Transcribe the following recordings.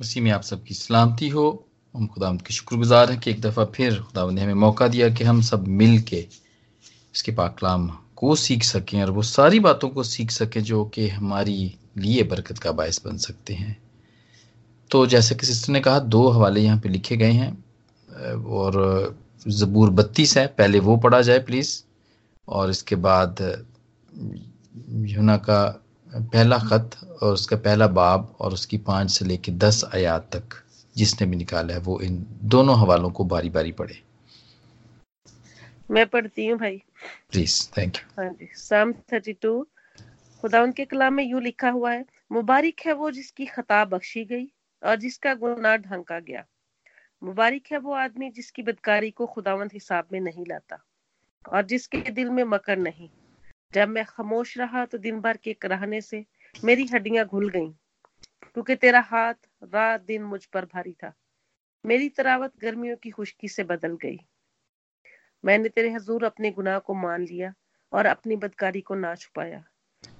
اسی میں آپ سب کی سلامتی ہو۔ ہم خدا کی شکر گزار ہیں کہ ایک دفعہ پھر خدا نے ہمیں موقع دیا کہ ہم سب مل کے اس کے پاکلام کو سیکھ سکیں اور وہ ساری باتوں کو سیکھ سکیں جو کہ ہماری لیے برکت کا باعث بن سکتے ہیں۔ تو جیسے کہ سسٹر نے کہا، دو حوالے یہاں پہ لکھے گئے ہیں۔ اور زبور بتیس ہے، پہلے وہ پڑھا جائے پلیز۔ اور اس کے بعد یونا کا پہلا خط اور اس کا پہلا باب اور اس کی پانچ سے لے کے دس آیات تک جس نے بھی نکالا ہے وہ ان دونوں حوالوں کو باری باری پڑھے میں پڑھتی ہوں بھائی۔ پلیز تھینک یو ہاں جی سام تھرٹی ٹو خدا ان کے کلام میں یوں لکھا ہوا ہے مبارک ہے وہ جس کی خطا بخشی گئی اور جس کا گناہ ڈھنکا گیا۔ مبارک ہے وہ آدمی جس کی بدکاری کو خداوند حساب میں نہیں لاتا اور جس کے دل میں مکر نہیں۔ جب میں خاموش رہا تو دن بھر کے رہنے سے میری ہڈیاں گھل گئیں، کیونکہ تیرا ہاتھ رات دن مجھ پر بھاری تھا۔ میری تراوت گرمیوں کی خشکی سے بدل گئی۔ میں نے تیرے حضور اپنے گناہ کو مان لیا اور اپنی بدکاری کو نہ چھپایا۔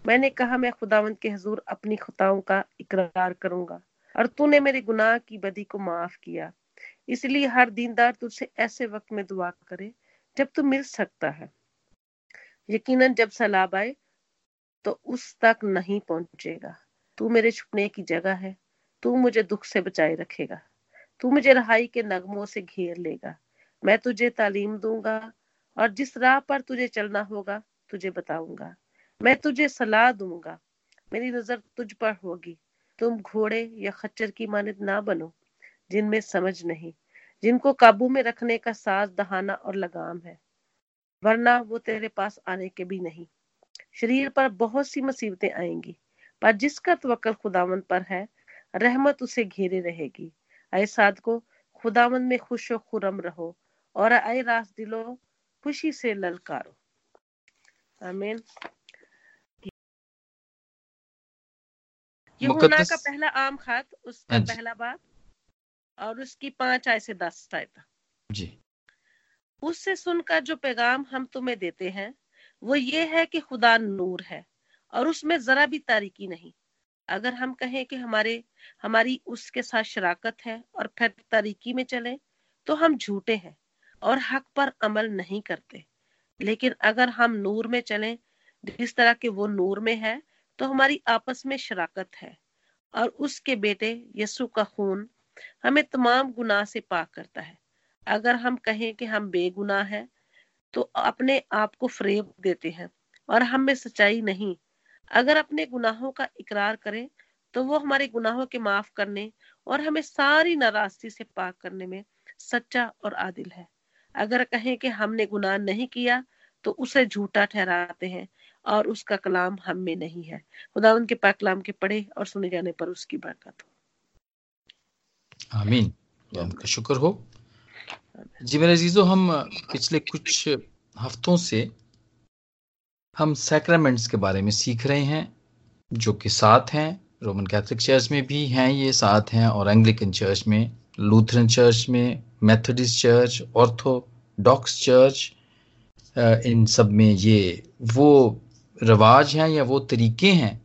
میں نے کہا، میں خداوند کے حضور اپنی خطاؤں کا اقرار کروں گا اور تو نے میرے گناہ کی بدی کو معاف کیا۔ اس لیے ہر دیندار تجھ سے ایسے وقت میں دعا کرے جب تو مل سکتا ہے۔ یقیناً جب سیلاب آئے تو اس تک نہیں پہنچے گا۔ تو میرے چھپنے کی جگہ ہے۔ تو مجھے دکھ سے بچائے رکھے گا۔ تو مجھے رہائی کے نغموں سے گھیر لے گا۔ میں تجھے تعلیم دوں گا اور جس راہ پر تجھے چلنا ہوگا تجھے بتاؤں گا۔ میں تجھے صلاح دوں گا۔ میری نظر تجھ پر ہوگی۔ تم گھوڑے یا خچر کی مانت نہ بنو، جن میں سمجھ نہیں، جن کو قابو میں رکھنے کا ساز دہانا اور لگام ہے۔ ورنہ وہ تیرے پاس آنے کے بھی نہیں۔ شریر پر بہت سی مصیبتیں آئیں گی پر جس کا توکل خداون پر ہے رحمت اسے گھیرے رہے گی۔ اے ساد کو خداون میں خوش و خرم رہو اور اے راس دلو خوشی سے للکارو۔ آمین۔ یہونا کا پہلا عام خط اس کا پہلا بات اور اس کی پانچ آئے سے دس آئے جی۔ اس سے سن کر جو پیغام ہم تمہیں دیتے ہیں، وہ یہ ہے کہ خدا نور ہے اور اس میں ذرا بھی تاریکی نہیں۔ اگر ہم کہیں کہ ہمارے، ہماری اس کے ساتھ شراکت ہے اور پھر تاریکی میں چلے تو ہم جھوٹے ہیں اور حق پر عمل نہیں کرتے۔ لیکن اگر ہم نور میں چلیں، جس طرح کہ وہ نور میں ہے، تو ہماری آپس میں شراکت ہے۔ اور اس کے بیٹے یسو کا خون ہمیں تمام گناہ سے پاک کرتا ہے۔ اگر ہم کہیں کہ ہم بے گناہ ہیں، تو اپنے آپ کو فریب دیتے ہیں اور ہم میں سچائی نہیں۔ اگر اپنے گناہوں کا اقرار کریں، تو وہ ہمارے گناہوں کے معاف کرنے اور ہمیں ساری ناراضی سے پاک کرنے میں سچا اور عادل ہے۔ اگر کہیں کہ ہم نے گناہ نہیں کیا، تو اسے جھوٹا ٹھہراتے ہیں اور اس کا کلام ہم میں نہیں ہے۔ خدا ان کے پاک کلام کے پڑھے اور سنے جانے پر اس کی برکت ہو۔ آمین۔ کا شکر ہو۔ جی میرے عزیزو، ہم پچھلے کچھ ہفتوں سے ہم سیکرامنٹس کے بارے میں سیکھ رہے ہیں، جو کہ ساتھ ہیں۔ رومن کیتھولک چرچ میں بھی ہیں، یہ ساتھ ہیں۔ اور انگلیکن چرچ میں لوتھرن چرچ میں Methodist church orthodox church ان سب میں یہ وہ رواج ہیں یا وہ طریقے ہیں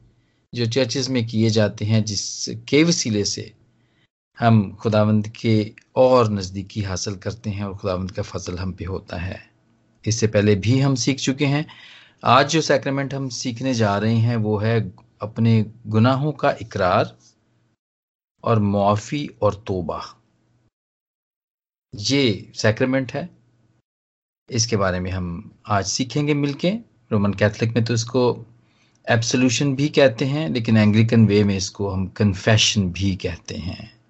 جو چرچز میں کیے جاتے ہیں جس کے وسیلے سے ہم خداوند کے اور نزدیکی حاصل کرتے ہیں اور خداوند کا فضل ہم پہ ہوتا ہے۔ اس سے پہلے بھی ہم سیکھ چکے ہیں۔ آج جو سیکرمنٹ ہم سیکھنے جا رہے ہیں وہ ہے اپنے گناہوں کا اقرار اور معافی اور توبہ۔ یہ سیکرمنٹ ہے۔ اس کے بارے میں ہم آج سیکھیں گے مل کے۔ رومن کیتھلک میں تو اس کو ایپسلوشن بھی کہتے ہیں، لیکن اینگلیکن وے میں اس کو ہم کنفیشن بھی کہتے ہیں۔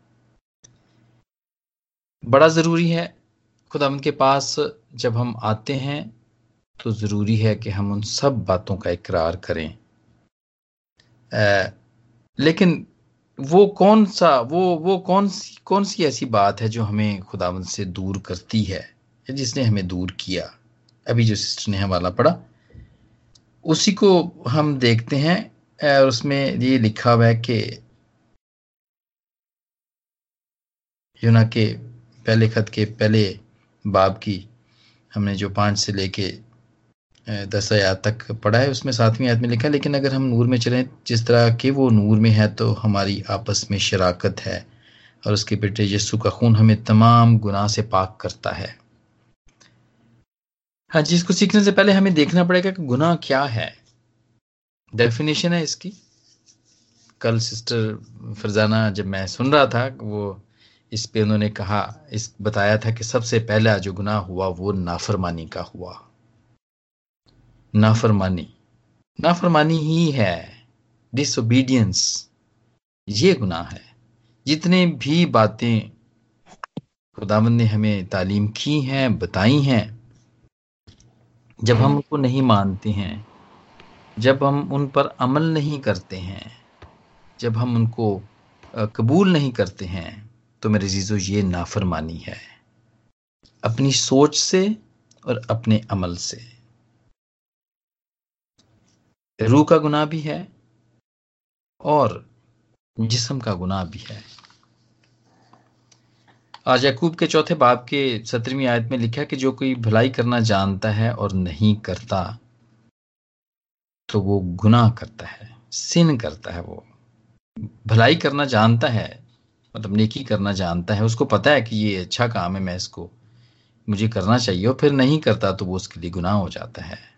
بڑا ضروری ہے۔ خدا ان کے پاس جب ہم آتے ہیں تو ضروری ہے کہ ہم ان سب باتوں کا اقرار کریں۔ لیکن وہ کون سا، وہ وہ کون سی کون سی ایسی بات ہے جو ہمیں خداوند سے دور کرتی ہے جس نے ہمیں دور کیا؟ ابھی جو سسٹر نے حوالہ پڑھا، اسی کو ہم دیکھتے ہیں۔ اور اس میں یہ لکھا ہوا ہے کہ یونا کے پہلے خط کے پہلے باب کی ہم نے جو پانچ سے لے کے دس آیات تک پڑھا ہے، اس میں ساتویں آیت میں لکھا لیکن اگر ہم نور میں چلیں، جس طرح کہ وہ نور میں ہے تو ہماری آپس میں شراکت ہے اور اس کے بیٹے یسو کا خون ہمیں تمام گناہ سے پاک کرتا ہے۔ ہاں جی اس کو سیکھنے سے پہلے ہمیں دیکھنا پڑے گا کہ گناہ کیا ہے۔ ڈیفینیشن ہے اس کی۔ کل سسٹر فرزانہ جب میں سن رہا تھا، وہ اس پہ انہوں نے کہا، اس بتایا تھا کہ سب سے پہلا جو گناہ ہوا وہ نافرمانی کا ہوا۔ نافرمانی۔ نافرمانی ہی ہے۔ ڈس اوبیڈینس یہ گناہ ہے۔ جتنے بھی باتیں خداون نے ہمیں تعلیم کی ہیں، بتائی ہیں، جب ہم ان کو نہیں مانتے ہیں، جب ہم ان پر عمل نہیں کرتے ہیں، جب ہم ان کو قبول نہیں کرتے ہیں تو میرے عزیزو، یہ نافرمانی ہے۔ اپنی سوچ سے اور اپنے عمل سے۔ روح کا گناہ بھی ہے اور جسم کا گناہ بھی ہے۔ آج یعقوب کے چوتھے باپ کے سترویں آیت میں لکھا کہ جو کوئی بھلائی کرنا جانتا ہے اور نہیں کرتا، تو وہ گناہ کرتا ہے، سن کرتا ہے وہ۔ بھلائی کرنا جانتا ہے مطلب نیکی کرنا جانتا ہے، اس کو پتا ہے کہ یہ اچھا کام ہے، میں اس کو، مجھے کرنا چاہیے، اور پھر نہیں کرتا تو وہ اس کے لیے گناہ ہو جاتا ہے۔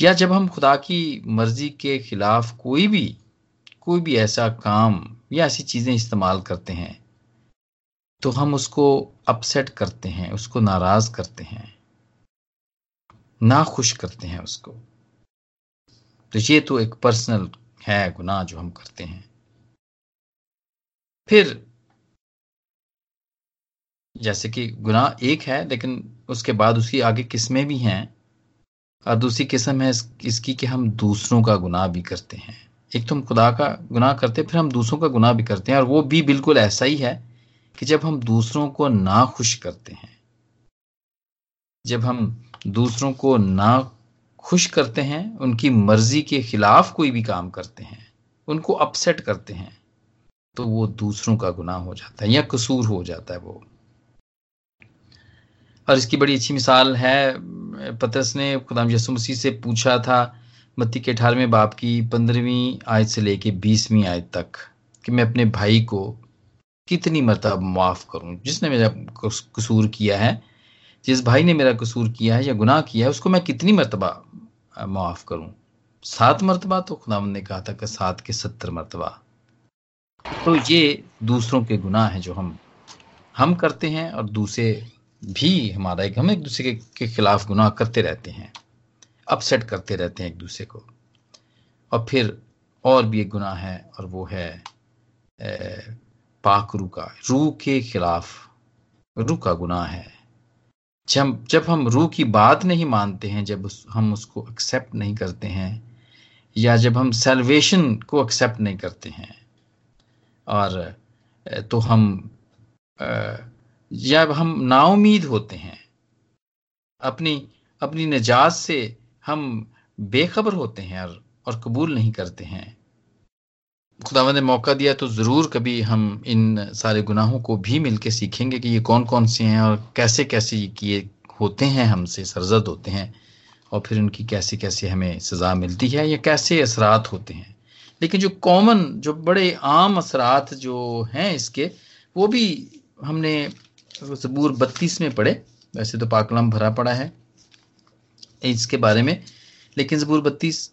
یا جب ہم خدا کی مرضی کے خلاف کوئی بھی کوئی بھی ایسا کام یا ایسی چیزیں استعمال کرتے ہیں، تو ہم اس کو اپسیٹ کرتے ہیں، اس کو ناراض کرتے ہیں، ناخوش کرتے ہیں اس کو۔ تو یہ تو ایک پرسنل ہے، گناہ جو ہم کرتے ہیں۔ پھر جیسے کہ گناہ ایک ہے، لیکن اس کے بعد اس کی آگے قسمیں بھی ہیں۔ اور دوسری قسم ہے اس کی کہ ہم دوسروں کا گناہ بھی کرتے ہیں۔ ایک تو ہم خدا کا گناہ کرتے پھر ہم دوسروں کا گناہ بھی کرتے ہیں۔ اور وہ بھی بالکل ایسا ہی ہے کہ جب ہم دوسروں کو نا خوش کرتے ہیں، جب ہم دوسروں کو نا خوش کرتے ہیں، ان کی مرضی کے خلاف کوئی بھی کام کرتے ہیں، ان کو اپسیٹ کرتے ہیں۔ تو وہ دوسروں کا گناہ ہو جاتا ہے یا قصور ہو جاتا ہے وہ۔ اور اس کی بڑی اچھی مثال ہے، پترس نے خدام یسو مسیح سے پوچھا تھا، متی کے اٹھارہویں باپ کی پندرہویں آیت سے لے کے بیسویں آیت تک کہ میں اپنے بھائی کو کتنی مرتبہ معاف کروں، جس نے میرا قصور کیا ہے، جس بھائی نے میرا قصور کیا ہے یا گناہ کیا ہے، اس کو میں کتنی مرتبہ معاف کروں۔ سات مرتبہ تو خدا نے کہا تھا کہ سات کے ستر مرتبہ۔ تو یہ دوسروں کے گناہ ہیں جو ہم ہم کرتے ہیں اور دوسرے بھی ہمارا ایک ہم ایک دوسرے کے خلاف گناہ کرتے رہتے ہیں اپ سیٹ کرتے رہتے ہیں ایک دوسرے کو۔ اور پھر اور بھی ایک گناہ ہے اور وہ ہے پاک روح کا۔ روح کے خلاف، روح کا گناہ ہے۔ جب جب ہم روح کی بات نہیں مانتے ہیں، جب ہم اس کو ایکسیپٹ نہیں کرتے ہیں، یا جب ہم سیلویشن کو ایکسیپٹ نہیں کرتے ہیں اور تو ہم جب ہم نا امید ہوتے ہیں، اپنی اپنی نجات سے ہم بے خبر ہوتے ہیں اور اور قبول نہیں کرتے ہیں۔ خدا نے موقع دیا تو ضرور کبھی ہم ان سارے گناہوں کو بھی مل کے سیکھیں گے کہ یہ کون کون سے ہیں اور کیسے کیسے یہ کیے ہوتے ہیں، ہم سے سرزد ہوتے ہیں اور پھر ان کی کیسے کیسے ہمیں سزا ملتی ہے یا کیسے اثرات ہوتے ہیں۔ لیکن جو کامن جو بڑے عام اثرات جو ہیں اس کے، وہ بھی ہم نے زبور بتیس میں پڑھے، ویسے تو پاکلام بھرا پڑا ہے اس کے بارے میں، لیکن زبور بتیس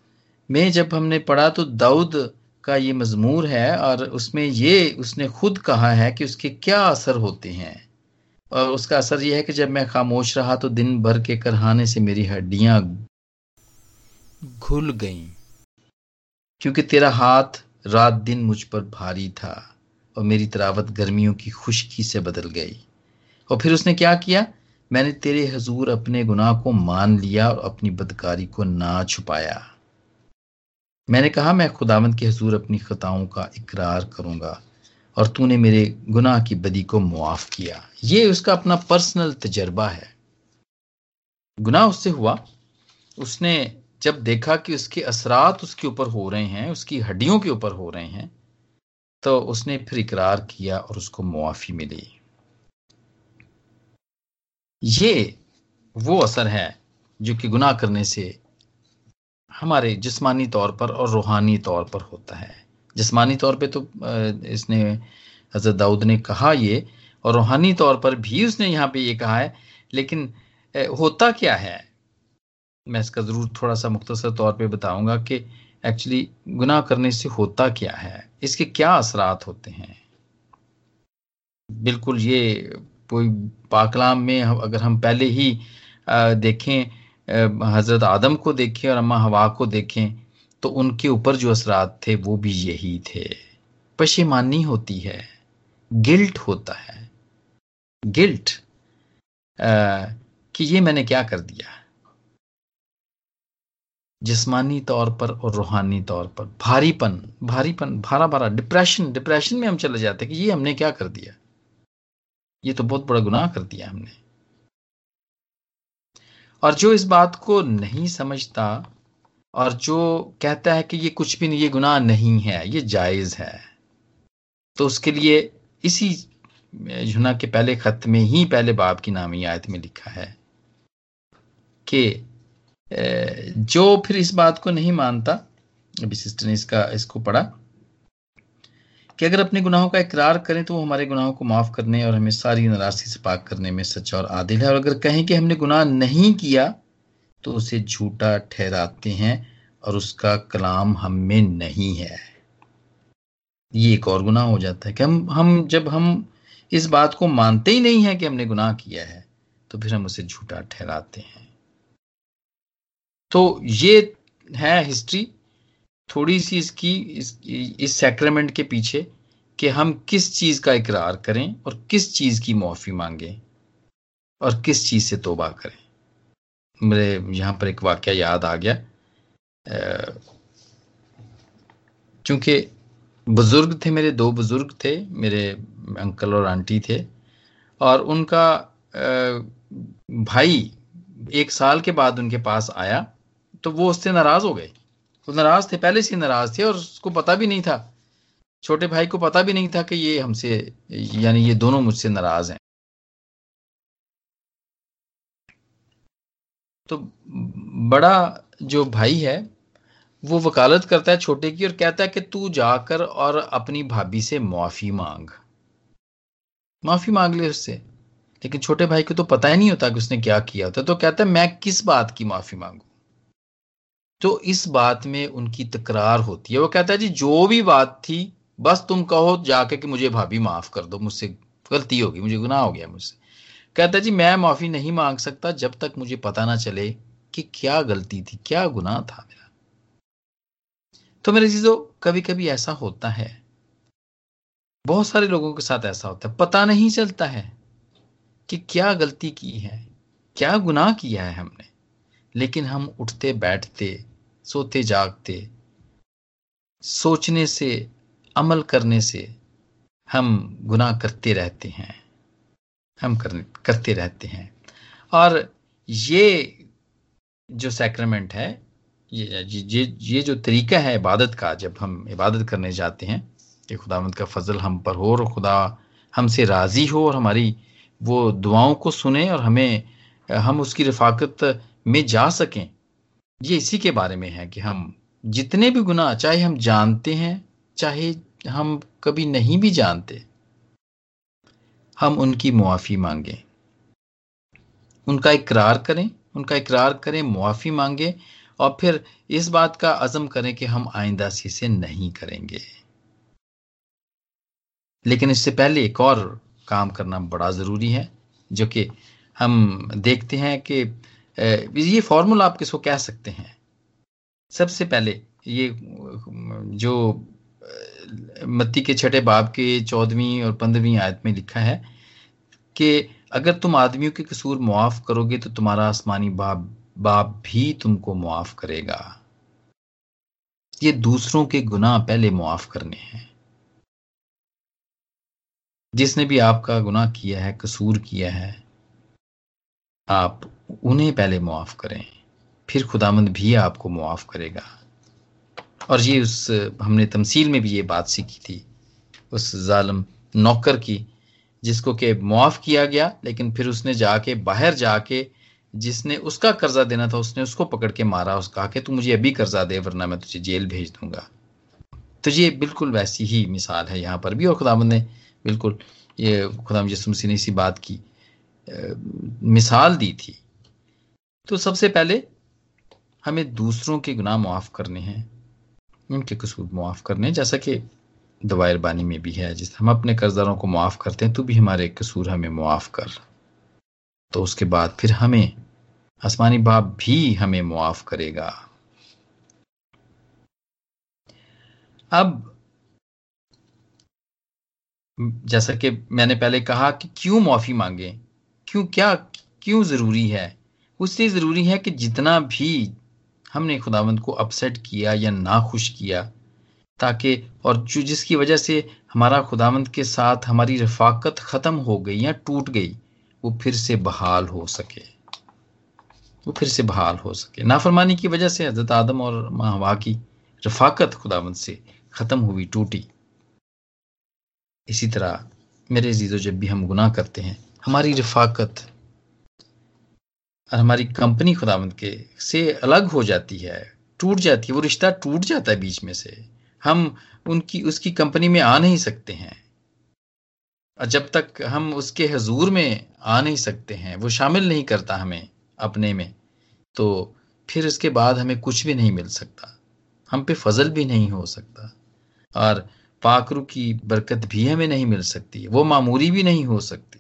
میں جب ہم نے پڑھا تو داؤد کا یہ مضمور ہے اور اس میں یہ اس نے خود کہا ہے کہ اس کے کیا اثر ہوتے ہیں۔ اور اس کا اثر یہ ہے کہ جب میں خاموش رہا تو دن بھر کے کرہانے سے میری ہڈیاں گھل گئیں۔ کیونکہ تیرا ہاتھ رات دن مجھ پر بھاری تھا اور میری تراوت گرمیوں کی خشکی سے بدل گئی۔ اور پھر اس نے کیا کیا؟ میں نے تیرے حضور اپنے گناہ کو مان لیا اور اپنی بدکاری کو نہ چھپایا۔ میں نے کہا، میں خداوند کے حضور اپنی خطاؤں کا اقرار کروں گا اور تو نے میرے گناہ کی بدی کو معاف کیا۔ یہ اس کا اپنا پرسنل تجربہ ہے۔ گناہ اس سے ہوا، اس نے جب دیکھا کہ اس کے اثرات اس کے اوپر ہو رہے ہیں، اس کی ہڈیوں کے اوپر ہو رہے ہیں، تو اس نے پھر اقرار کیا اور اس کو معافی ملی۔ یہ وہ اثر ہے جو کہ گناہ کرنے سے ہمارے جسمانی طور پر اور روحانی طور پر ہوتا ہے۔ جسمانی طور پہ تو اس نے حضرت داؤد نے کہا یہ اور روحانی طور پر بھی اس نے یہاں پہ یہ کہا ہے، لیکن ہوتا کیا ہے؟ میں اس کا ضرور تھوڑا سا مختصر طور پہ بتاؤں گا کہ ایکچولی گناہ کرنے سے ہوتا کیا ہے؟ اس کے کیا اثرات ہوتے ہیں؟ بالکل یہ کوئی پاکلام میں اگر ہم پہلے ہی دیکھیں حضرت آدم کو دیکھیں اور اما ہوا کو دیکھیں، تو ان کے اوپر جو اثرات تھے وہ بھی یہی تھے۔ پشیمانی ہوتی ہے، گلٹ ہوتا ہے۔ گلٹ کہ یہ میں نے کیا کر دیا؟ جسمانی طور پر اور روحانی طور پر۔ بھاری پن بھاری پن بھارا بھارا ڈپریشن ڈپریشن میں ہم چلے جاتے کہ یہ ہم نے کیا کر دیا۔ یہ تو بہت بڑا گناہ کر دیا ہم نے۔ اور جو اس بات کو نہیں سمجھتا اور جو کہتا ہے کہ یہ کچھ بھی نہیں، یہ گناہ نہیں ہے، یہ جائز ہے۔ تو اس کے لیے اسی جنا کے پہلے خط میں ہی پہلے باپ کی نامی آیت میں لکھا ہے کہ جو پھر اس بات کو نہیں مانتا، ابھی سسٹر نے اس کا اس کو پڑھا، کہ اگر اپنے گناہوں کا اقرار کریں تو وہ ہمارے گناہوں کو معاف کرنے اور ہمیں ساری ناراضی سے پاک کرنے میں سچا اور عادل ہے۔ اور اگر کہیں کہ ہم نے گناہ نہیں کیا، تو اسے جھوٹا ٹھہراتے ہیں اور اس کا کلام ہم میں نہیں ہے۔ یہ ایک اور گناہ ہو جاتا ہے کہ ہم ہم جب ہم اس بات کو مانتے ہی نہیں ہیں کہ ہم نے گناہ کیا ہے، تو پھر ہم اسے جھوٹا ٹھہراتے ہیں۔ تو یہ ہے ہسٹری تھوڑی سی اس کی، اس سیکرمنٹ کے پیچھے کہ ہم کس چیز کا اقرار کریں اور کس چیز کی معافی مانگیں اور کس چیز سے توبہ کریں۔ میرے، یہاں پر ایک واقعہ یاد آ گیا۔ چونکہ بزرگ تھے میرے، دو بزرگ تھے، میرے انکل اور آنٹی تھے اور ان کا بھائی ایک سال کے بعد ان کے پاس آیا۔ تو وہ اس سے ناراض ہو گئے۔ وہ ناراض تھے، پہلے سے ناراض تھے اور اس کو پتا بھی نہیں تھا۔ چھوٹے بھائی کو پتا بھی نہیں تھا کہ یہ ہم سے یعنی یہ دونوں مجھ سے ناراض ہیں۔ تو بڑا جو بھائی ہے، وہ وکالت کرتا ہے چھوٹے کی اور کہتا ہے کہ تو جا کر اور اپنی بھابھی سے معافی مانگ۔ معافی مانگ لے اس سے۔ لیکن چھوٹے بھائی کو تو پتا ہی نہیں ہوتا کہ اس نے کیا کیا ہوتا تو کہتا ہے، میں کس بات کی معافی مانگوں؟ تو اس بات میں ان کی تکرار ہوتی ہے۔ وہ کہتا ہے جی جو بھی بات تھی، بس تم کہو جا کے کہ مجھے بھابھی معاف کر دو، مجھ سے غلطی ہوگی، مجھے گناہ ہو گیا مجھ سے۔ کہتا ہے جی میں معافی نہیں مانگ سکتا جب تک مجھے پتا نہ چلے کہ کیا غلطی تھی، کیا گناہ تھا میرا۔ تو میرے چیزوں کبھی کبھی ایسا ہوتا ہے۔ بہت سارے لوگوں کے ساتھ ایسا ہوتا ہے۔ پتا نہیں چلتا ہے کہ کیا غلطی کی ہے، کیا گناہ کیا ہے ہم نے۔ لیکن ہم اٹھتے بیٹھتے سوتے جاگتے۔ سوچنے سے، عمل کرنے سے ہم گناہ کرتے رہتے ہیں۔ ہم کرتے رہتے ہیں۔ اور یہ جو سیکرمنٹ ہے، یہ جو طریقہ ہے عبادت کا، جب ہم عبادت کرنے جاتے ہیں، کہ خدا مند کا فضل ہم پر ہو اور خدا ہم سے راضی ہو اور ہماری وہ دعاؤں کو سنیں اور ہمیں، ہم اس کی رفاقت میں جا سکیں۔ یہ اسی کے بارے میں ہے کہ ہم جتنے بھی گناہ، چاہے ہم جانتے ہیں، چاہے ہم کبھی نہیں بھی جانتے، ہم ان کی معافی مانگیں۔ ان کا اقرار کریں، ان کا اقرار کریں، معافی مانگیں، اور پھر اس بات کا عزم کریں کہ ہم آئندہ سے اسے نہیں کریں گے۔ لیکن اس سے پہلے ایک اور کام کرنا بڑا ضروری ہے، جو کہ ہم دیکھتے ہیں کہ یہ فارمولا آپ کس کو کہہ سکتے ہیں؟ سب سے پہلے یہ، جو، متی کے چھٹے باب کے چودویں اور پندرہویں آیت میں لکھا ہے کہ اگر تم آدمیوں کے قصور معاف کرو گے تو تمہارا آسمانی باپ باپ بھی تم کو معاف کرے گا۔ یہ دوسروں کے گناہ پہلے معاف کرنے ہیں۔ جس نے بھی آپ کا گناہ کیا ہے، قصور کیا ہے، آپ انہیں پہلے معاف کریں۔ پھر خدا مند بھی آپ کو معاف کرے گا۔ اور یہ اس، ہم نے تمثیل میں بھی یہ بات سیکھی تھی، اس ظالم نوکر کی، جس کو کہ معاف کیا گیا، لیکن پھر اس نے جا کے، باہر جا کے جس نے اس کا قرضہ دینا تھا، اس نے اس کو پکڑ کے مارا، اس کہا کہ تو مجھے ابھی قرضہ دے، ورنہ میں تجھے جیل بھیج دوں گا۔ تو یہ بالکل ویسی ہی مثال ہے یہاں پر بھی۔ اور خدا نے بالکل یہ خدا جسم سی نے اسی بات کی مثال دی تھی۔ تو سب سے پہلے ہمیں دوسروں کے گناہ معاف کرنے ہیں، ان کے قصور معاف کرنے، جیسا کہ دوائر بانی میں بھی ہے، جس ہم اپنے قرضداروں کو معاف کرتے ہیں تو بھی ہمارے قصور ہمیں معاف کر۔ تو اس کے بعد پھر ہمیں آسمانی باپ بھی ہمیں معاف کرے گا۔ اب جیسا کہ میں نے پہلے کہا کہ کیوں معافی مانگے کیوں، کیا، کیوں ضروری ہے؟ اس لیے ضروری ہے کہ جتنا بھی ہم نے خداوند کو اپسیٹ کیا یا ناخوش کیا، تاکہ اور جو جس کی وجہ سے ہمارا خداوند کے ساتھ ہماری رفاقت ختم ہو گئی یا ٹوٹ گئی، وہ پھر سے بحال ہو سکے۔ وہ پھر سے بحال ہو سکے۔ نافرمانی کی وجہ سے حضرت آدم اور ماہوا کی رفاقت خداوند سے ختم ہوئی، ٹوٹی۔ اسی طرح میرے عزیز و جب بھی ہم گناہ کرتے ہیں، ہماری رفاقت اور ہماری کمپنی خداوند کے سے الگ ہو جاتی ہے، ٹوٹ جاتی ہے، وہ رشتہ ٹوٹ جاتا ہے بیچ میں سے۔ ہم ان کی، اس کی کمپنی میں آ نہیں سکتے ہیں۔ اور جب تک ہم اس کے حضور میں آ نہیں سکتے ہیں، وہ شامل نہیں کرتا ہمیں اپنے میں، تو پھر اس کے بعد ہمیں کچھ بھی نہیں مل سکتا۔ ہم پہ فضل بھی نہیں ہو سکتا۔ اور پاکرو کی برکت بھی ہمیں نہیں مل سکتی، وہ معموری بھی نہیں ہو سکتی۔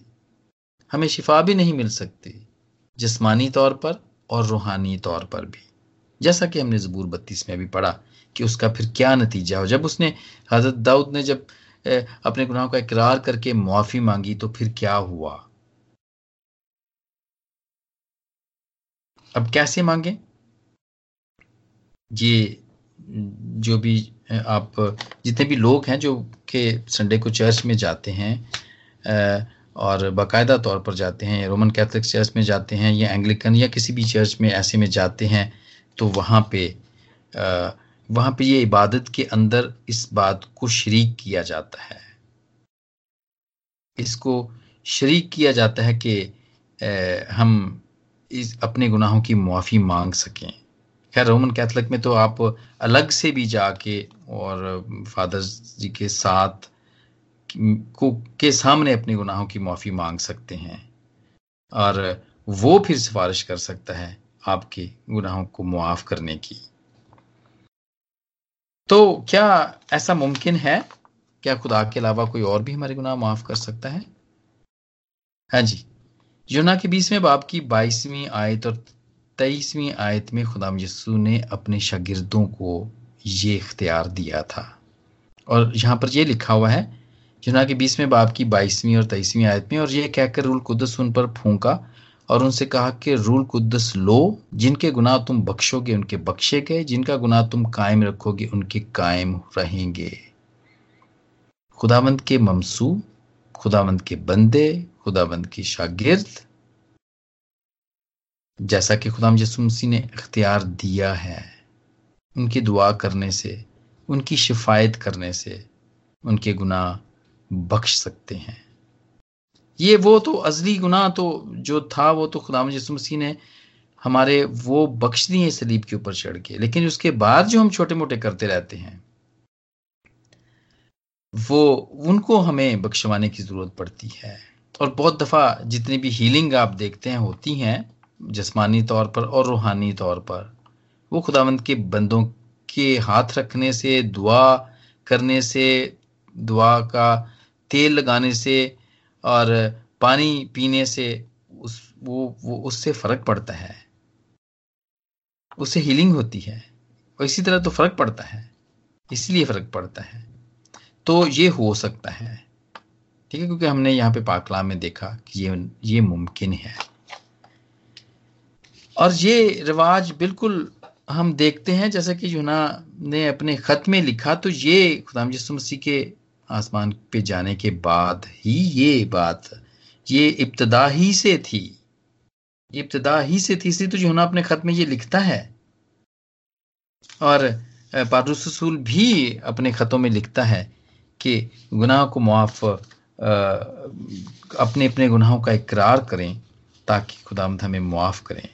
ہمیں شفا بھی نہیں مل سکتی۔ جسمانی طور پر اور روحانی طور پر بھی۔ جیسا کہ ہم نے زبور بتیس میں بھی پڑھا کہ اس کا پھر کیا نتیجہ ہو۔ جب اس نے حضرت داؤد نے جب اپنے گناہوں کا اقرار کر کے معافی مانگی تو پھر کیا ہوا؟ اب کیسے مانگیں؟ یہ جو بھی آپ جتنے بھی لوگ ہیں جو کہ سنڈے کو چرچ میں جاتے ہیں اور باقاعدہ طور پر جاتے ہیں رومن کیتھلک چرچ میں جاتے ہیں یا اینگلیکن یا کسی بھی چرچ میں ایسے میں جاتے ہیں، تو وہاں پہ وہاں پہ یہ عبادت کے اندر اس بات کو شریک کیا جاتا ہے۔ اس کو شریک کیا جاتا ہے کہ ہم اس اپنے گناہوں کی معافی مانگ سکیں۔ خیر رومن کیتھلک میں تو آپ الگ سے بھی جا کے اور فادر جی کے ساتھ کو کے سامنے اپنے گناہوں کی معافی مانگ سکتے ہیں اور وہ پھر سفارش کر سکتا ہے آپ کے گناہوں کو معاف کرنے کی۔ تو کیا ایسا ممکن ہے؟ کیا خدا کے علاوہ کوئی اور بھی ہمارے گناہ معاف کر سکتا ہے؟ ہاں جی یونا کے بیسویں باپ کی بائیسویں آیت اور تیئیسویں آیت میں خدا یسو نے اپنے شاگردوں کو یہ اختیار دیا تھا۔ اور یہاں پر یہ لکھا ہوا ہے جنا کے بیسویں باپ کی بائیسویں اور تیئیسویں آیت میں، اور یہ کہہ کر رول قدس ان پر پھونکا اور ان سے کہا کہ، رول قدس لو، جن کے گناہ تم بخشو گے ان کے بخشے گئے، جن کا گناہ تم قائم رکھو گے ان کے قائم رہیں گے۔ خدا مند کے ممسو خدا مند کے بندے خدا مند شاگرد، جیسا کہ خدا مسیح نے اختیار دیا ہے، ان کی دعا کرنے سے، ان کی شفایت کرنے سے، ان کے گناہ بخش سکتے ہیں۔ یہ وہ تو ازلی گناہ تو جو تھا وہ تو خدا مجسم مسیح نے ہمارے وہ بخش دیے سلیب کے اوپر چڑھ کے، لیکن اس کے بعد جو ہم چھوٹے موٹے کرتے رہتے ہیں، وہ ان کو ہمیں بخشوانے کی ضرورت پڑتی ہے۔ اور بہت دفعہ جتنی بھی ہیلنگ آپ دیکھتے ہیں ہوتی ہیں، جسمانی طور پر اور روحانی طور پر، وہ خداوند کے بندوں کے ہاتھ رکھنے سے، دعا کرنے سے، دعا کا تیل لگانے سے اور پانی پینے سے اس وہ, وہ اس سے فرق پڑتا ہے۔ اس سے ہیلنگ ہوتی ہے۔ اور اسی طرح تو فرق پڑتا ہے۔ اس لیے فرق پڑتا ہے۔ تو یہ ہو سکتا ہے۔ ٹھیک ہے؟ کیونکہ ہم نے یہاں پہ پاکلام میں دیکھا کہ یہ یہ ممکن ہے۔ اور یہ رواج بالکل ہم دیکھتے ہیں جیسا کہ یونا نے اپنے خط میں لکھا تو یہ خدا جسم مسیح کے آسمان پہ جانے کے بعد ہی یہ بات، یہ ابتدا ہی سے تھی۔ یہ ابتدا ہی سے تھی تو جو اپنے خط میں یہ لکھتا ہے۔ اور پادروس رسول بھی اپنے خطوں میں لکھتا ہے کہ گناہ کو معاف اپنے اپنے گناہوں کا اقرار کریں تاکہ خدا مد ہمیں معاف کریں۔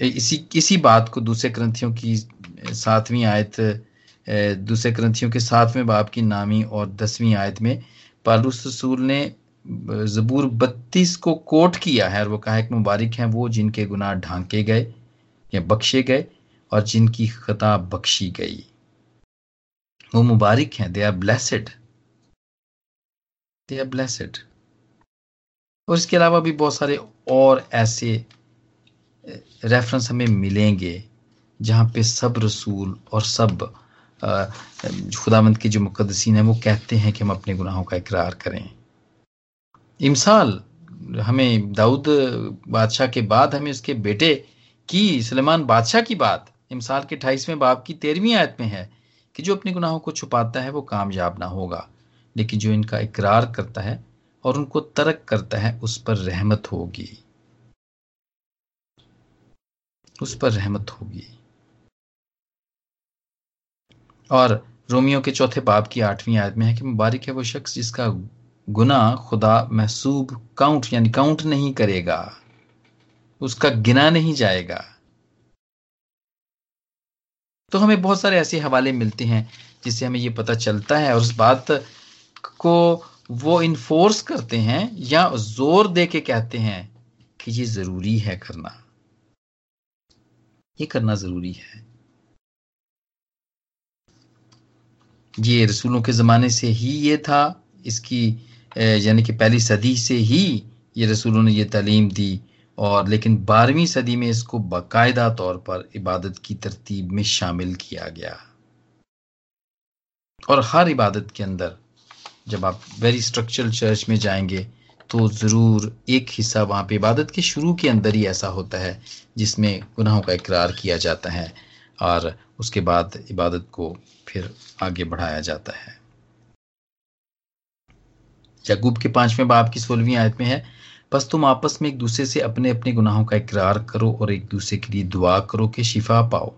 اسی اسی بات کو دوسرے گرنتھیوں کی ساتویں آیت دوسرے گرنتھیوں کے ساتویں باپ کی نامی اور دسویں آیت میں، پالوس رسول نے زبور بتیس کو کوٹ کیا ہے اور وہ کہا، ایک مبارک ہیں وہ جن کے گناہ ڈھانکے گئے یا بخشے گئے اور جن کی خطا بخشی گئی۔ وہ مبارک ہیں they are blessed they are blessed اور اس کے علاوہ بھی بہت سارے اور ایسے ریفرنس ہمیں ملیں گے جہاں پہ سب رسول اور سب خدا مند کے جو مقدسین ہیں، وہ کہتے ہیں کہ ہم اپنے گناہوں کا اقرار کریں۔ امسال، ہمیں داؤد بادشاہ کے بعد ہمیں اس کے بیٹے کی، سلیمان بادشاہ کی بات امسال کے اٹھائیسویں باپ کی تیرہویں آیت میں ہے کہ جو اپنے گناہوں کو چھپاتا ہے، وہ کامیاب نہ ہوگا، لیکن جو ان کا اقرار کرتا ہے اور ان کو ترک کرتا ہے، اس پر رحمت ہوگی۔ اس پر رحمت ہوگی۔ اور رومیو کے چوتھے باپ کی آٹھویں آیت میں ہے کہ مبارک ہے وہ شخص جس کا گنا خدا محسوب کاؤنٹ یعنی کاؤنٹ نہیں کرے گا، اس کا گنا نہیں جائے گا۔ تو ہمیں بہت سارے ایسے حوالے ملتے ہیں جس سے ہمیں یہ پتہ چلتا ہے اور اس بات کو وہ انفورس کرتے ہیں یا زور دے کے کہتے ہیں کہ یہ ضروری ہے کرنا۔ یہ کرنا ضروری ہے۔ یہ رسولوں کے زمانے سے ہی یہ تھا، اس کی یعنی کہ پہلی صدی سے ہی یہ رسولوں نے یہ تعلیم دی اور لیکن بارہویں صدی میں اس کو باقاعدہ طور پر عبادت کی ترتیب میں شامل کیا گیا۔ اور ہر عبادت کے اندر جب آپ ویری اسٹرکچرل چرچ میں جائیں گے تو ضرور ایک حصہ وہاں پہ عبادت کے شروع کے اندر ہی ایسا ہوتا ہے جس میں گناہوں کا اقرار کیا جاتا ہے۔ اور اس کے بعد عبادت کو پھر آگے بڑھایا جاتا ہے۔ یعقوب کے پانچویں باپ کی سولہویں آیت میں ہے بس تم آپس میں ایک دوسرے سے اپنے اپنے گناہوں کا اقرار کرو اور ایک دوسرے کے لیے دعا کرو کہ شفا پاؤ۔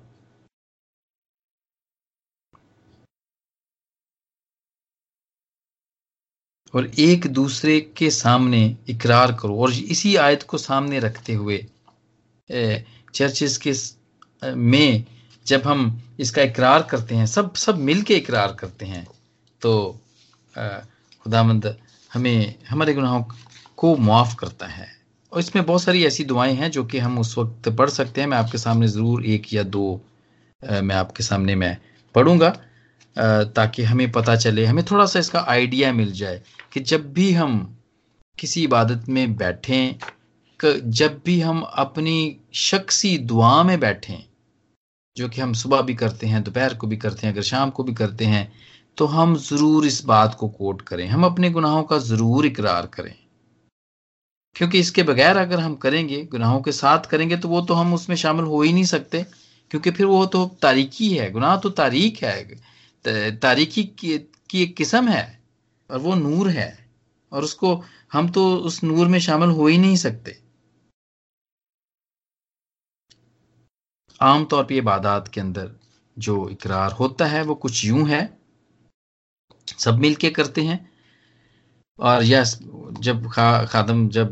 اور ایک دوسرے کے سامنے اقرار کرو۔ اور اسی آیت کو سامنے رکھتے ہوئے چرچز کے میں جب ہم اس کا اقرار کرتے ہیں، سب سب مل کے اقرار کرتے ہیں، تو خدا مند ہمیں، ہمارے گناہوں کو معاف کرتا ہے۔ اور اس میں بہت ساری ایسی دعائیں ہیں جو کہ ہم اس وقت پڑھ سکتے ہیں۔ میں آپ کے سامنے ضرور ایک یا دو میں آپ کے سامنے میں پڑھوں گا تاکہ ہمیں پتہ چلے، ہمیں تھوڑا سا اس کا آئیڈیا مل جائے کہ جب بھی ہم کسی عبادت میں بیٹھیں جب بھی ہم اپنی شخصی دعا میں بیٹھیں جو کہ ہم صبح بھی کرتے ہیں، دوپہر کو بھی کرتے ہیں، اگر شام کو بھی کرتے ہیں، تو ہم ضرور اس بات کو کوٹ کریں۔ ہم اپنے گناہوں کا ضرور اقرار کریں۔ کیونکہ اس کے بغیر اگر ہم کریں گے، گناہوں کے ساتھ کریں گے، تو وہ تو ہم اس میں شامل ہو ہی نہیں سکتے۔ کیونکہ پھر وہ تو تاریخی ہے، گناہ تو تاریخ ہے۔ تاریخی کی ایک قسم ہے اور وہ نور ہے۔ اور اس کو ہم تو اس نور میں شامل ہو ہی نہیں سکتے۔ عام طور پہ عبادات کے اندر جو اقرار ہوتا ہے وہ کچھ یوں ہے۔ سب مل کے کرتے ہیں۔ اور یس، جب خادم جب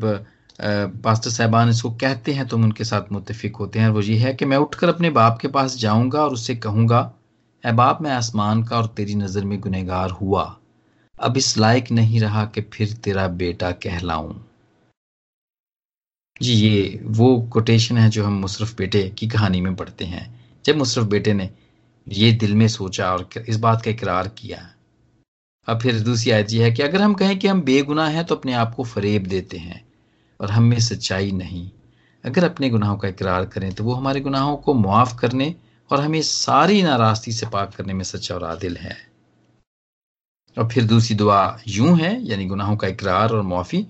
پاسٹر صاحبان اس کو کہتے ہیں تو ہم ان کے ساتھ متفق ہوتے ہیں۔ وہ یہ ہے کہ میں اٹھ کر اپنے باپ کے پاس جاؤں گا اور اس سے کہوں گا، اے باپ، میں آسمان کا اور تیری نظر میں گنہگار ہوا۔ اب اس لائق نہیں رہا کہ پھر تیرا بیٹا کہلاؤں۔ جی یہ وہ کوٹیشن ہے جو ہم مصرف بیٹے کی کہانی میں پڑھتے ہیں۔ جب مصرف بیٹے نے یہ دل میں سوچا اور اس بات کا اقرار کیا، اب پھر دوسری آیت یہ ہے کہ اگر ہم کہیں کہ ہم بے گناہ ہیں تو اپنے آپ کو فریب دیتے ہیں اور ہم میں سچائی نہیں۔ اگر اپنے گناہوں کا اقرار کریں تو وہ ہمارے گناہوں کو معاف کرنے اور ہمیں ساری ناراستی سے پاک کرنے میں سچا اور عادل ہے۔ اور پھر دوسری دعا یوں ہے یعنی گناہوں کا اقرار اور معافی۔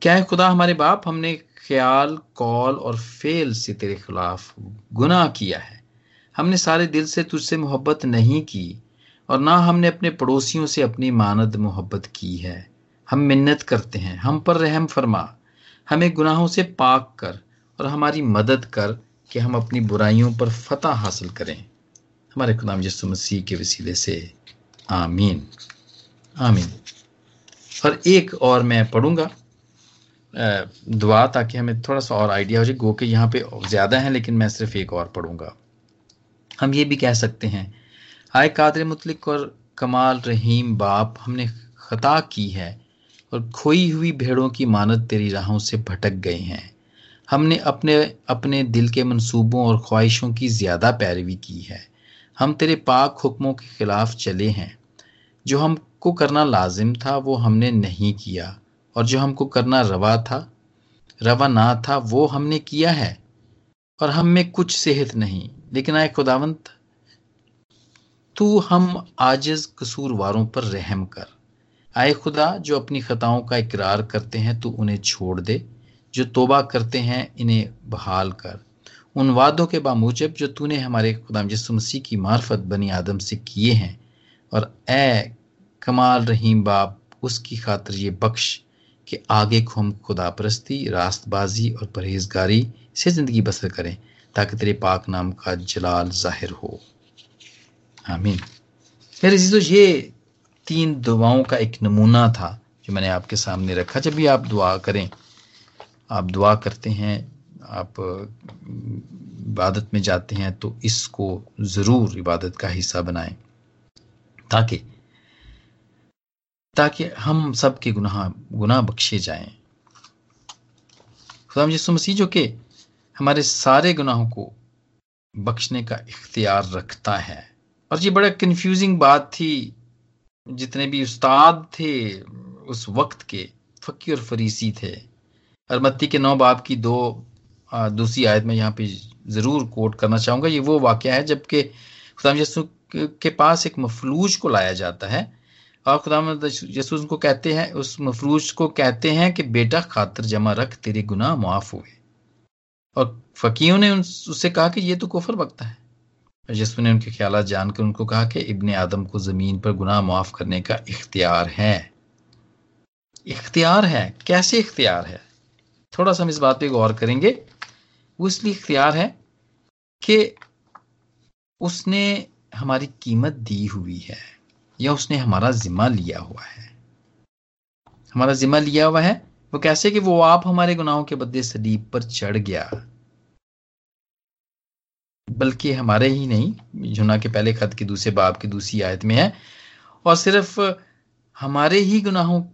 کیا ہے خدا ہمارے باپ؟ ہم نے خیال کال اور فیل سے تیرے خلاف گناہ کیا ہے۔ ہم نے سارے دل سے تجھ سے محبت نہیں کی اور نہ ہم نے اپنے پڑوسیوں سے اپنی ماند محبت کی ہے۔ ہم منت کرتے ہیں، ہم پر رحم فرما۔ ہمیں گناہوں سے پاک کر اور ہماری مدد کر کہ ہم اپنی برائیوں پر فتح حاصل کریں۔ ہمارے خدام یسو مسیح کے وسیلے سے۔ آمین۔ آمین۔ اور ایک اور میں پڑھوں گا۔ دعا تاکہ ہمیں تھوڑا سا اور آئیڈیا ہو جائے۔ گو کہ یہاں پہ زیادہ ہیں، لیکن میں صرف ایک اور پڑھوں گا۔ ہم یہ بھی کہہ سکتے ہیں، آئے قادر مطلق اور کمال رحیم باپ، ہم نے خطا کی ہے اور کھوئی ہوئی بھیڑوں کی مانت تیری راہوں سے بھٹک گئے ہیں۔ ہم نے اپنے اپنے دل کے منصوبوں اور خواہشوں کی زیادہ پیروی کی ہے۔ ہم تیرے پاک حکموں کے خلاف چلے ہیں۔ جو ہم کو کرنا لازم تھا، وہ ہم نے نہیں کیا۔ اور جو ہم کو کرنا روا تھا، روا نہ تھا، وہ ہم نے کیا ہے۔ اور ہم میں کچھ صحت نہیں، لیکن آئے خداونت تو ہم آجز قصور واروں پر رحم کر۔ آئے خدا، جو اپنی خطاؤں کا اقرار کرتے ہیں، تو انہیں چھوڑ دے۔ جو توبہ کرتے ہیں، انہیں بحال کر۔ ان وعدوں کے باموجب جو تو نے ہمارے خدا جس مسیح کی معرفت بنی آدم سے کیے ہیں۔ اور اے کمال رحیم باپ، اس کی خاطر یہ بخش۔ کہ آگے کو ہم خدا پرستی راست بازی اور پرہیزگاری سے زندگی بسر کریں تاکہ تیرے پاک نام کا جلال ظاہر ہو۔ آمین۔ پھر عزیزو یہ تین دعاؤں کا ایک نمونہ تھا جو میں نے آپ کے سامنے رکھا۔ جب بھی آپ دعا کریں، آپ دعا کرتے ہیں، آپ عبادت میں جاتے ہیں، تو اس کو ضرور عبادت کا حصہ بنائیں تاکہ تاکہ ہم سب کے گناہ گناہ بخشے جائیں۔ خدا یسو مسیح جو کہ ہمارے سارے گناہوں کو بخشنے کا اختیار رکھتا ہے۔ اور یہ بڑا کنفیوزنگ بات تھی۔ جتنے بھی استاد تھے اس وقت کے فقی اور فریسی تھے۔ ارمتی کے نو باپ کی دو دوسری آیت میں یہاں پہ ضرور کوٹ کرنا چاہوں گا۔ یہ وہ واقعہ ہے جبکہ خدا یسو کے پاس ایک مفلوج کو لایا جاتا ہے۔ اور خدا یسوس کو کہتے ہیں، اس مفلوج کو کہتے ہیں کہ بیٹا خاطر جمع رکھ، تیرے گناہ معاف ہوئے۔ اور فقیوں نے اس سے کہا کہ یہ تو کفر بکتا ہے۔ یسو نے ان کے خیالات جان کر ان کو کہا کہ ابن آدم کو زمین پر گناہ معاف کرنے کا اختیار ہے۔ اختیار ہے۔ کیسے اختیار ہے؟ تھوڑا سا ہم اس بات پہ غور کریں گے۔ وہ اس لیے اختیار ہے کہ اس نے ہماری قیمت دی ہوئی ہے۔ یا اس نے ہمارا ذمہ لیا ہوا ہے۔ ہمارا ذمہ لیا ہوا ہے، وہ کیسے کہ وہ آپ ہمارے گناہوں کے بدلے سلیب پر چڑھ گیا۔ بلکہ ہمارے ہی نہیں جنا کے پہلے خط کے دوسرے باپ کی دوسری آیت میں ہے۔ اور صرف ہمارے ہی گناہوں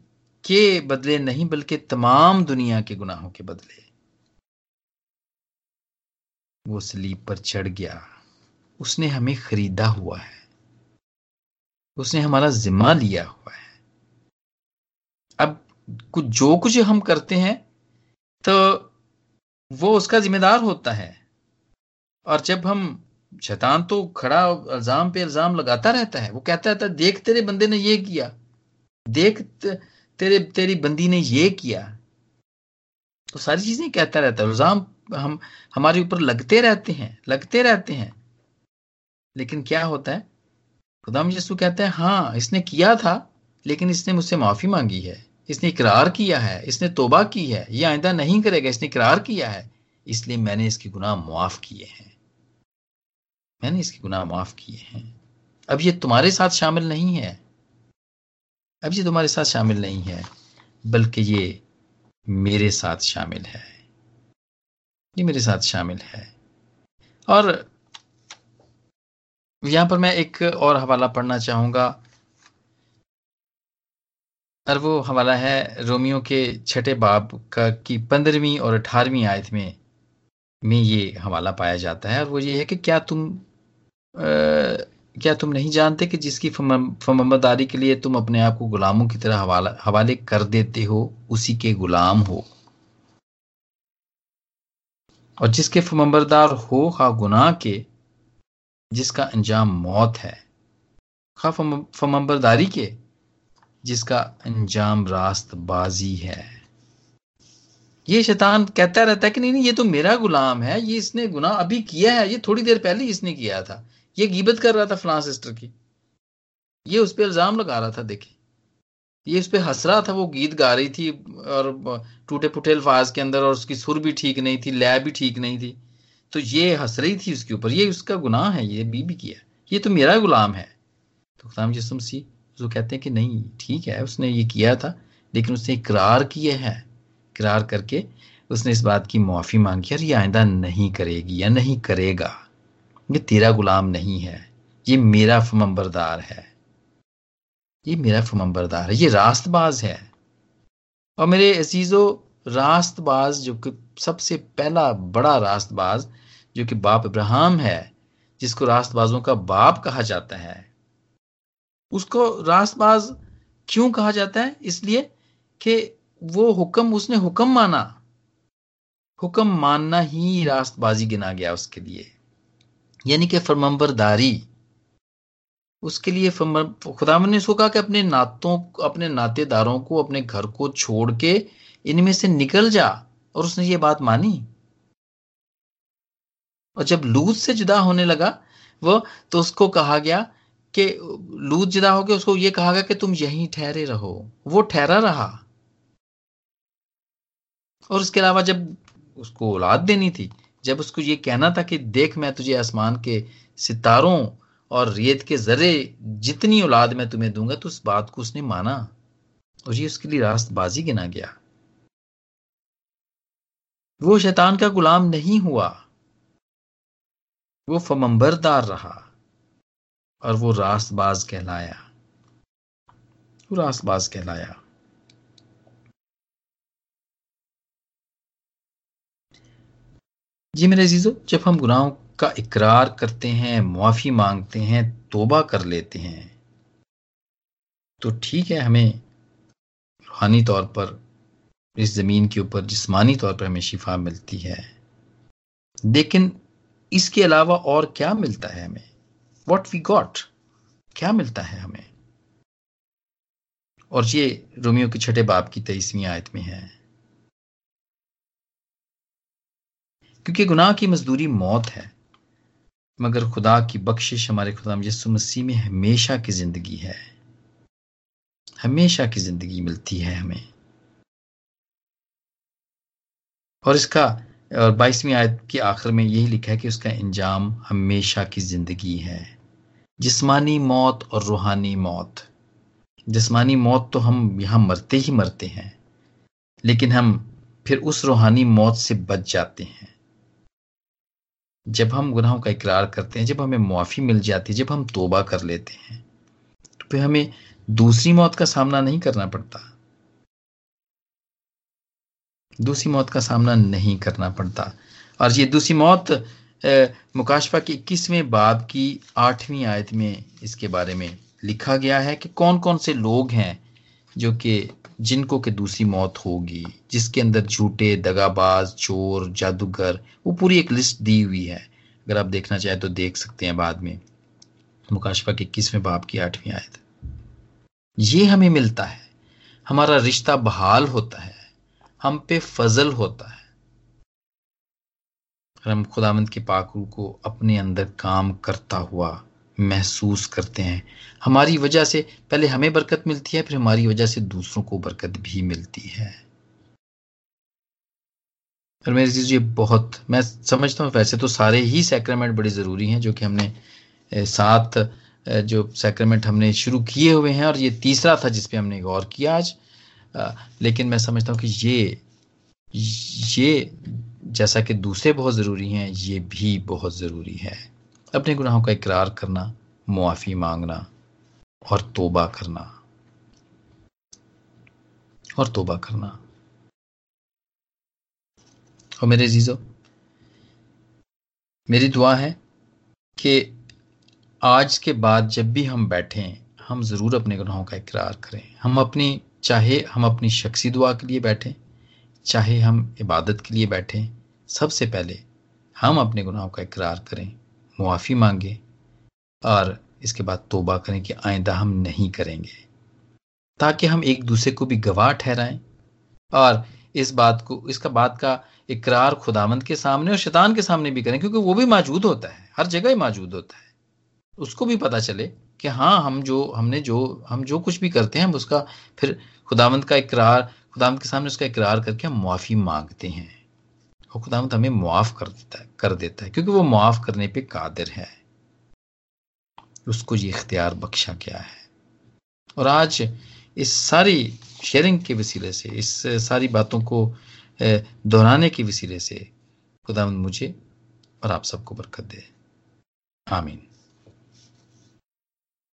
کے بدلے نہیں، بلکہ تمام دنیا کے گناہوں کے بدلے۔ وہ سلیب پر چڑھ گیا۔ اس نے ہمیں خریدا ہوا ہے۔ اس نے ہمارا ذمہ لیا ہوا ہے۔ اب کچھ جو کچھ ہم کرتے ہیں، تو وہ اس کا ذمہ دار ہوتا ہے۔ اور جب ہم شیطان تو کھڑا الزام پہ الزام لگاتا رہتا ہے، وہ کہتا رہتا ہے، دیکھ تیرے بندے نے یہ کیا۔ دیکھ تیرے، تیری بندی نے یہ کیا۔ تو ساری چیزیں کہتا رہتا ہے۔ الزام ہم، ہمارے اوپر لگتے رہتے ہیں، لگتے رہتے ہیں۔ لیکن کیا ہوتا ہے؟ خدا یسو کہتا ہے ہاں اس نے کیا تھا، لیکن اس نے مجھ سے معافی مانگی ہے۔ اس نے اقرار کیا ہے، اس نے توبہ کی ہے، یہ آئندہ نہیں کرے گا، اس نے اقرار کیا ہے۔ اس لیے میں نے اس کے گناہ معاف کیے ہیں۔ میں نے اس کے گناہ معاف کیے ہیں۔ اب یہ تمہارے ساتھ شامل نہیں ہے۔ اب یہ تمہارے ساتھ شامل نہیں ہے، بلکہ یہ میرے ساتھ شامل ہے۔ یہ میرے ساتھ شامل ہے۔ اور یہاں پر میں ایک اور حوالہ پڑھنا چاہوں گا۔ اور وہ حوالہ ہے رومیو کے چھٹے باب کا کی پندرہویں اور اٹھارہویں آیت میں میں یہ حوالہ پایا جاتا ہے اور وہ یہ ہے کہ کیا تم کیا تم نہیں جانتے کہ جس کی فمبرداری کے لیے تم اپنے آپ کو غلاموں کی طرح حوالہ، حوالے کر دیتے ہو، اسی کے غلام ہو۔ اور جس کے فمبردار ہو خواہ گناہ کے جس کا انجام موت ہے۔ خواہ فمبرداری کے، جس کا انجام راست بازی ہے۔ یہ شیطان کہتا رہتا ہے کہ نہیں نہیں، یہ تو میرا غلام ہے، یہ اس نے گناہ ابھی کیا ہے، یہ تھوڑی دیر پہلے اس نے کیا تھا۔ یہ گیبت کر رہا تھا فلاں سسٹر کی۔ یہ اس پہ الزام لگا رہا تھا، دیکھیں۔ یہ اس پہ ہنس رہا تھا، وہ گیت گا رہی تھی اور ٹوٹے پھوٹے الفاظ کے اندر اور اس کی سر بھی ٹھیک نہیں تھی، لے بھی ٹھیک نہیں تھی۔ تو یہ ہنس رہی تھی اس کے اوپر، یہ اس کا گناہ ہے، یہ بی بھی کیا یہ تو میرا غلام ہے۔ تو خدام جسم سی وہ کہتے ہیں کہ نہیں، ٹھیک ہے، اس نے یہ کیا تھا، لیکن اس نے اقرار کیا ہے اقرار کر کے اس نے اس بات کی معافی مانگی اور یہ آئندہ نہیں کرے گی یا نہیں کرے گا۔ یہ تیرا غلام نہیں ہے، یہ میرا فممبردار ہے۔ یہ میرا فممبردار ہے، یہ راست باز ہے۔ اور میرے عزیزو راست باز جو سب سے پہلا بڑا راست باز جو کہ باپ ابراہم ہے، جس کو راست بازوں کا باپ کہا جاتا ہے۔ اس کو راست باز کیوں کہا جاتا ہے؟ اس لیے کہ وہ حکم، اس نے حکم مانا۔ حکم ماننا ہی راست بازی گنا گیا اس کے لیے۔ یعنی کہ فرممبرداری اس کے لیے خدا من نے اس کو کہا کہ اپنے ناتوں اپنے ناطے داروں کو، اپنے گھر کو چھوڑ کے ان میں سے نکل جا۔ اور اس نے یہ بات مانی۔ اور جب لوت سے جدا ہونے لگا، وہ تو اس کو کہا گیا کہ لوت جدا ہو گیا اس کو یہ کہا گیا کہ تم یہیں ٹھہرے رہو۔ وہ ٹھہرا رہا۔ اور اس کے علاوہ جب اس کو اولاد دینی تھی، جب اس کو یہ کہنا تھا کہ دیکھ میں تجھے آسمان کے ستاروں اور ریت کے ذرے جتنی اولاد میں تمہیں دوں گا، تو اس بات کو اس نے مانا۔ اور یہ اس کے لیے راست بازی گنا گیا۔ وہ شیطان کا غلام نہیں ہوا۔ وہ فممبردار رہا اور وہ راست باز کہلایا۔ وہ راست باز کہلایا۔ جی میرے عزیزو، جب ہم گناہوں کا اقرار کرتے ہیں، معافی مانگتے ہیں، توبہ کر لیتے ہیں، تو ٹھیک ہے، ہمیں روحانی طور پر اس زمین کے اوپر جسمانی طور پر ہمیں شفا ملتی ہے۔ لیکن اس کے علاوہ اور کیا ملتا ہے ہمیں؟ واٹ وی گاٹ کیا ملتا ہے ہمیں؟ اور یہ رومیو کے چھٹے باپ کی تیسویں آیت میں ہے۔ کیونکہ گناہ کی مزدوری موت ہے، مگر خدا کی بخشش ہمارے خدا یسو مسیح میں ہمیشہ کی زندگی ہے۔ ہمیشہ کی زندگی ملتی ہے ہمیں۔ اور اس کا اور بائیسویں آیت کے آخر میں یہی لکھا ہے کہ اس کا انجام ہمیشہ کی زندگی ہے۔ جسمانی موت اور روحانی موت۔ جسمانی موت تو ہم یہاں مرتے ہی مرتے ہیں، لیکن ہم پھر اس روحانی موت سے بچ جاتے ہیں۔ جب ہم گناہوں کا اقرار کرتے ہیں، جب ہمیں معافی مل جاتی ہے، جب ہم توبہ کر لیتے ہیں، تو پھر ہمیں دوسری موت کا سامنا نہیں کرنا پڑتا۔ دوسری موت کا سامنا نہیں کرنا پڑتا۔ اور یہ دوسری موت مکاشفہ کی اکیسویں باب کی آٹھویں آیت میں اس کے بارے میں لکھا گیا ہے کہ کون کون سے لوگ ہیں جو کہ جن کو کہ دوسری موت ہوگی، جس کے اندر جھوٹے دگا باز چور، جادوگر، وہ پوری ایک لسٹ دی ہوئی ہے۔ اگر آپ دیکھنا چاہیں تو دیکھ سکتے ہیں بعد میں۔ مکاشفہ کے اکیسویں باب کی آٹھویں آیت۔ یہ ہمیں ملتا ہے، ہمارا رشتہ بحال ہوتا ہے۔ ہم پہ فضل ہوتا ہے۔ ہم خدا مند کے پاکرو کو اپنے اندر کام کرتا ہوا محسوس کرتے ہیں۔ ہماری وجہ سے پہلے ہمیں برکت ملتی ہے، پھر ہماری وجہ سے دوسروں کو برکت بھی ملتی ہے۔ اور میرے چیز یہ بہت، میں سمجھتا ہوں ویسے تو سارے ہی سیکرمنٹ بڑی ضروری ہیں جو کہ ہم نے سات جو سیکرمنٹ ہم نے شروع کیے ہوئے ہیں اور یہ تیسرا تھا جس پہ ہم نے غور کیا آج۔ لیکن میں سمجھتا ہوں کہ یہ یہ جیسا کہ دوسرے بہت ضروری ہیں، یہ بھی بہت ضروری ہے۔ اپنے گناہوں کا اقرار کرنا، معافی مانگنا اور توبہ کرنا۔ اور توبہ کرنا۔ اور میرے عزیزو، میری دعا ہے کہ آج کے بعد جب بھی ہم بیٹھیں، ہم ضرور اپنے گناہوں کا اقرار کریں۔ ہم اپنی چاہے ہم اپنی شخصی دعا کے لیے بیٹھیں، چاہے ہم عبادت کے لیے بیٹھیں، سب سے پہلے ہم اپنے گناہوں کا اقرار کریں، معافی مانگیں اور اس کے بعد توبہ کریں کہ آئندہ ہم نہیں کریں گے۔ تاکہ ہم ایک دوسرے کو بھی گواہ ٹھہرائیں اور اس بات کو، اس کا بات کا اقرار خداوند کے سامنے اور شیطان کے سامنے بھی کریں، کیونکہ وہ بھی موجود ہوتا ہے، ہر جگہ ہی موجود ہوتا ہے۔ اس کو بھی پتا چلے کہ ہاں ہم جو، ہم نے جو، ہم جو کچھ بھی کرتے ہیں، ہم اس کا پھر خداوند کا اقرار، خداوند کے سامنے اس کا اقرار کر کے ہم معافی مانگتے ہیں۔ اور خداوند ہمیں معاف کر دیتا ہے، کر دیتا ہے، کیونکہ وہ معاف کرنے پہ قادر ہے۔ اس کو یہ اختیار بخشا گیا ہے۔ اور آج اس ساری شیئرنگ کے وسیلے سے، اس ساری باتوں کو دہرانے کے وسیلے سے خداوند مجھے اور آپ سب کو برکت دے۔ آمین۔